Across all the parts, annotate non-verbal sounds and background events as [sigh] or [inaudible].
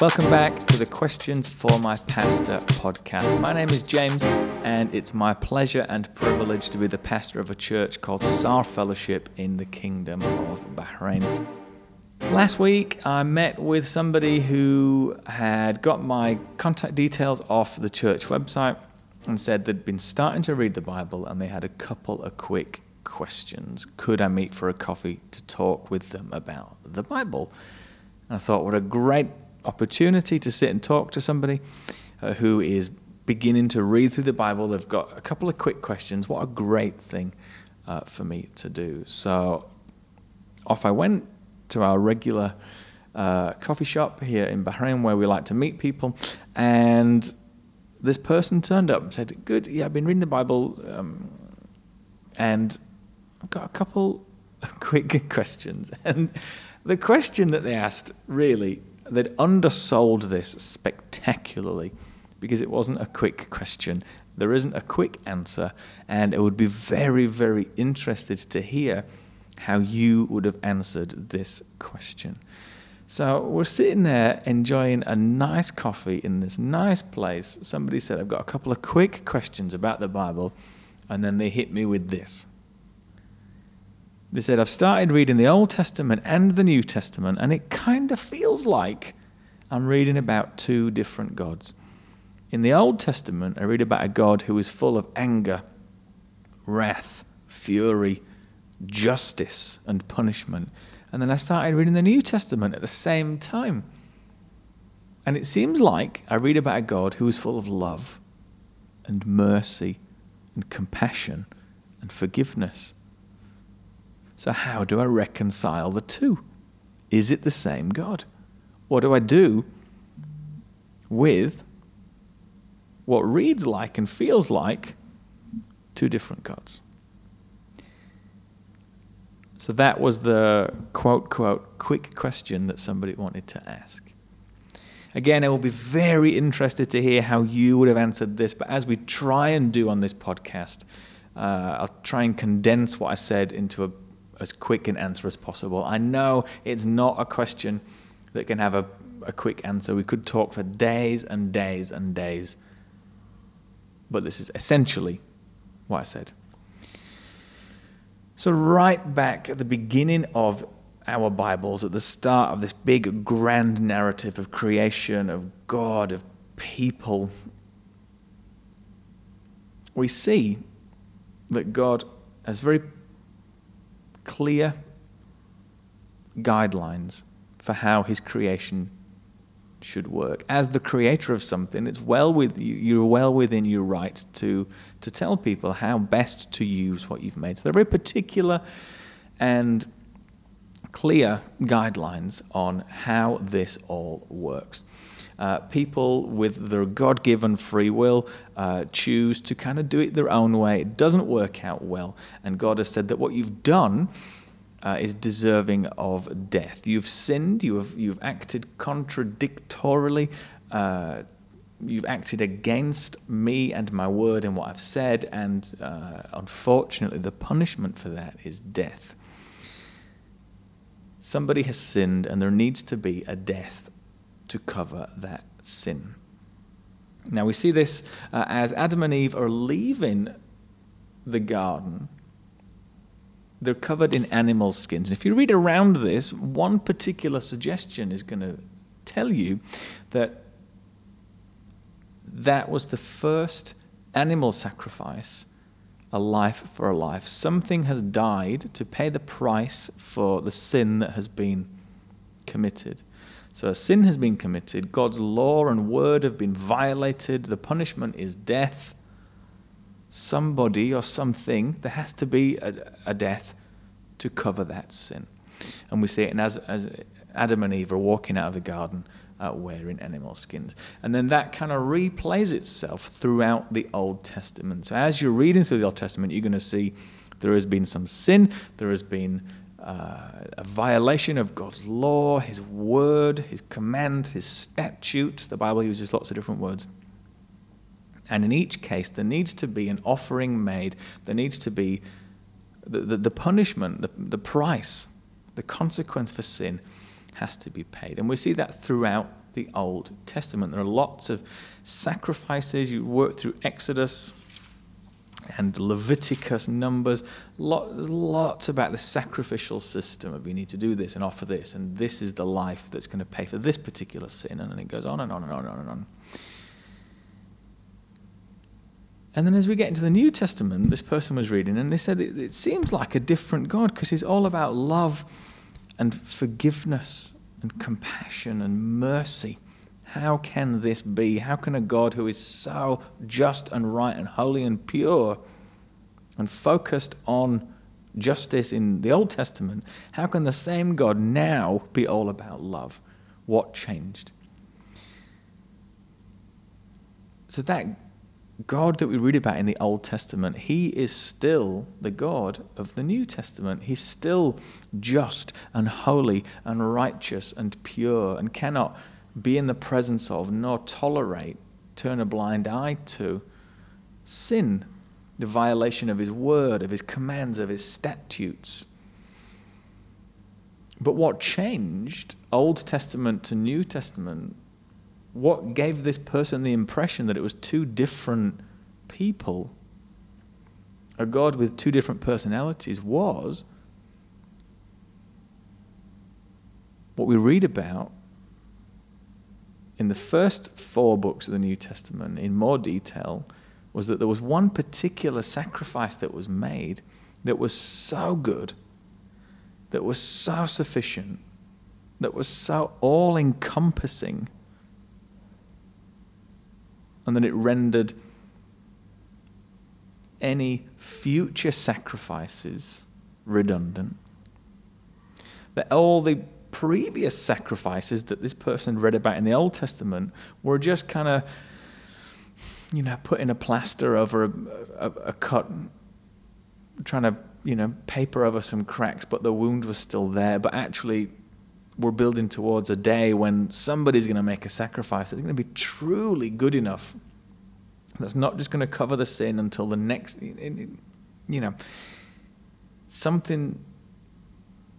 Welcome back to the Questions for My Pastor podcast. My name is James, and it's my pleasure and privilege to be the pastor of a church called SAR Fellowship in the Kingdom of Bahrain. Last week, I met with somebody who had got my contact details off the church website and said they'd been starting to read the Bible and they had a couple of quick questions. Could I meet for a coffee to talk with them about the Bible? And I thought, what a great opportunity to sit and talk to somebody uh, who is beginning to read through the Bible. They've got a couple of quick questions. What a great thing uh, for me to do. So off I went to our regular uh, coffee shop here in Bahrain where we like to meet people. And this person turned up and said, Good, yeah, I've been reading the Bible um, and I've got a couple of [laughs] quick questions. And the question that they asked really they'd undersold this spectacularly because it wasn't a quick question. There isn't a quick answer, and it would be very, very interested to hear how you would have answered this question. So we're sitting there enjoying a nice coffee in this nice place. Somebody said, I've got a couple of quick questions about the Bible, and then they hit me with this. They said, I've started reading the Old Testament and the New Testament, and it kind of feels like I'm reading about two different gods. In the Old Testament, I read about a God who is full of anger, wrath, fury, justice, and punishment. And then I started reading the New Testament at the same time. And it seems like I read about a God who is full of love and mercy and compassion and forgiveness. So, how do I reconcile the two? Is it the same God? What do I do with what reads like and feels like two different gods? So, that was the quote, quote, quick question that somebody wanted to ask. Again, I will be very interested to hear how you would have answered this, but as we try and do on this podcast, uh, I'll try and condense what I said into a as quick an answer as possible. I know it's not a question that can have a, a quick answer. We could talk for days and days and days. But this is essentially what I said. So, right back at the beginning of our Bibles, at the start of this big grand narrative of creation, of God, of people, we see that God has very clear guidelines for how his creation should work. As the creator of something, it's well with you, you're well within your right to, to tell people how best to use what you've made. So there are very particular and clear guidelines on how this all works. Uh, people with their God given free will uh, choose to kind of do it their own way. It doesn't work out well. And God has said that what you've done uh, is deserving of death. You've sinned, you have, you've acted contradictorily. Uh, you've acted against me and my word and what I've said, and uh, unfortunately, the punishment for that is death. Somebody has sinned, and there needs to be a death to cover that sin. Now we see this uh, as Adam and Eve are leaving the garden. They're covered in animal skins. And if you read around this, one particular suggestion is going to tell you that that was the first animal sacrifice, a life for a life. Something has died to pay the price for the sin that has been committed. So a sin has been committed, God's law and word have been violated, the punishment is death. Somebody or something, there has to be a, a death to cover that sin. And we see it as, as Adam and Eve are walking out of the garden uh, wearing animal skins. And then that kind of replays itself throughout the Old Testament. So as you're reading through the Old Testament, you're going to see there has been some sin, there has been uh, a violation of God's law, His word, His command, His statutes. The Bible uses lots of different words. And in each case, there needs to be an offering made. There needs to be the, the, the punishment, the, the price, the consequence for sin has to be paid. And we see that throughout the Old Testament. There are lots of sacrifices. You work through Exodus and Leviticus, Numbers. Lot, there's lots about the sacrificial system of you need to do this and offer this, and this is the life that's going to pay for this particular sin. And then it goes on and on and on and on and on. And then as we get into the New Testament, this person was reading, and they said it, it seems like a different God because he's all about love and forgiveness and compassion and mercy. How can this be? How can a God who is so just and right and holy and pure and focused on justice in the Old Testament, how can the same God now be all about love? What changed? So that God that we read about in the Old Testament, He is still the God of the New Testament. He's still just and holy and righteous and pure and cannot be in the presence of nor tolerate, turn a blind eye to sin, the violation of His word, of His commands, of His statutes. But what changed Old Testament to New Testament what gave this person the impression that it was two different people, a God with two different personalities, was what we read about in the first four books of the New Testament in more detail was that there was one particular sacrifice that was made that was so good, that was so sufficient, that was so all encompassing and then it rendered any future sacrifices redundant. That all the previous sacrifices that this person read about in the Old Testament were just kind of, you know, putting a plaster over a, a, a cut, trying to, you know, paper over some cracks, but the wound was still there. But actually, we're building towards a day when somebody's going to make a sacrifice that's going to be truly good enough. That's not just going to cover the sin until the next, you know, something,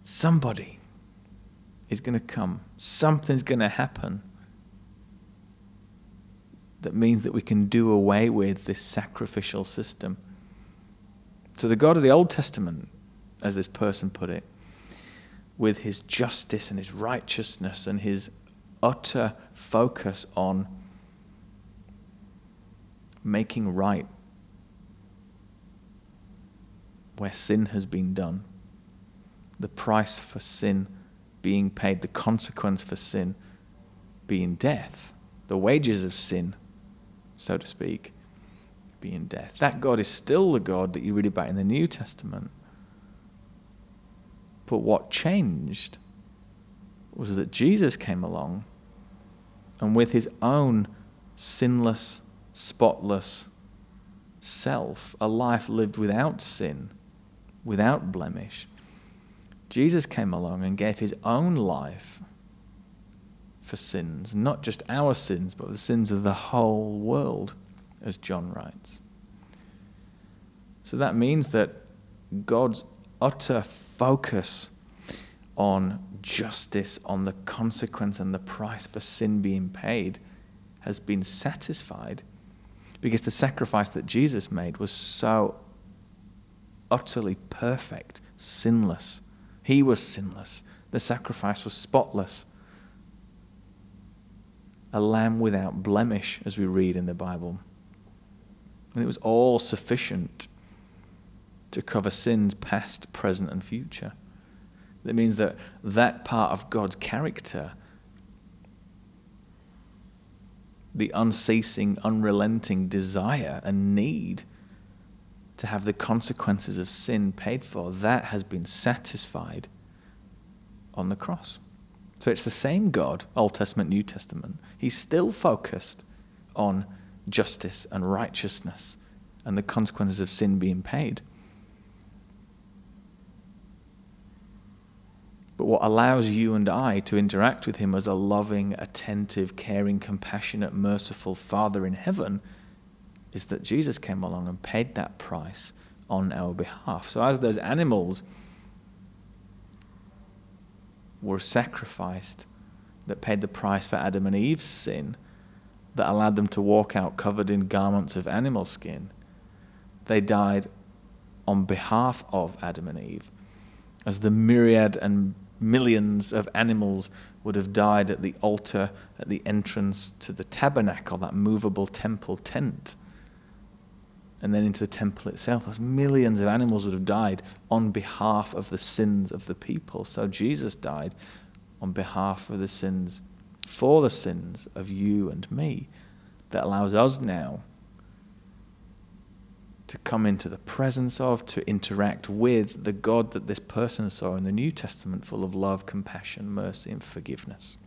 somebody is going to come. Something's going to happen that means that we can do away with this sacrificial system. So, the God of the Old Testament, as this person put it, with his justice and his righteousness and his utter focus on making right where sin has been done, the price for sin being paid, the consequence for sin being death, the wages of sin, so to speak, being death. That God is still the God that you read about in the New Testament. But what changed was that Jesus came along and with his own sinless, spotless self, a life lived without sin, without blemish, Jesus came along and gave his own life for sins, not just our sins, but the sins of the whole world, as John writes. So that means that God's utter focus on justice, on the consequence and the price for sin being paid, has been satisfied because the sacrifice that Jesus made was so utterly perfect, sinless. He was sinless. The sacrifice was spotless. A lamb without blemish, as we read in the Bible. And it was all sufficient to cover sins past, present, and future. That means that that part of God's character, the unceasing, unrelenting desire and need to have the consequences of sin paid for, that has been satisfied on the cross. So it's the same God, Old Testament, New Testament. He's still focused on justice and righteousness and the consequences of sin being paid. But what allows you and I to interact with Him as a loving, attentive, caring, compassionate, merciful Father in heaven is that Jesus came along and paid that price on our behalf. So, as those animals were sacrificed, that paid the price for Adam and Eve's sin, that allowed them to walk out covered in garments of animal skin. They died on behalf of Adam and Eve, as the myriad and millions of animals would have died at the altar at the entrance to the tabernacle, that movable temple tent. And then into the temple itself, as millions of animals would have died on behalf of the sins of the people. So Jesus died on behalf of the sins, for the sins of you and me, that allows us now to come into the presence of, to interact with the God that this person saw in the New Testament, full of love, compassion, mercy, and forgiveness.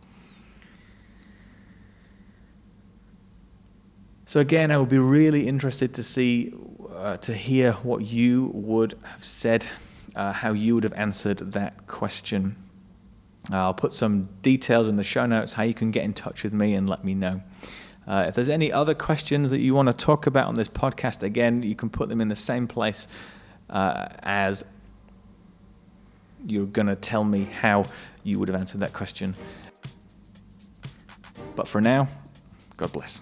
So, again, I would be really interested to see, uh, to hear what you would have said, uh, how you would have answered that question. Uh, I'll put some details in the show notes how you can get in touch with me and let me know. Uh, if there's any other questions that you want to talk about on this podcast, again, you can put them in the same place uh, as you're going to tell me how you would have answered that question. But for now, God bless.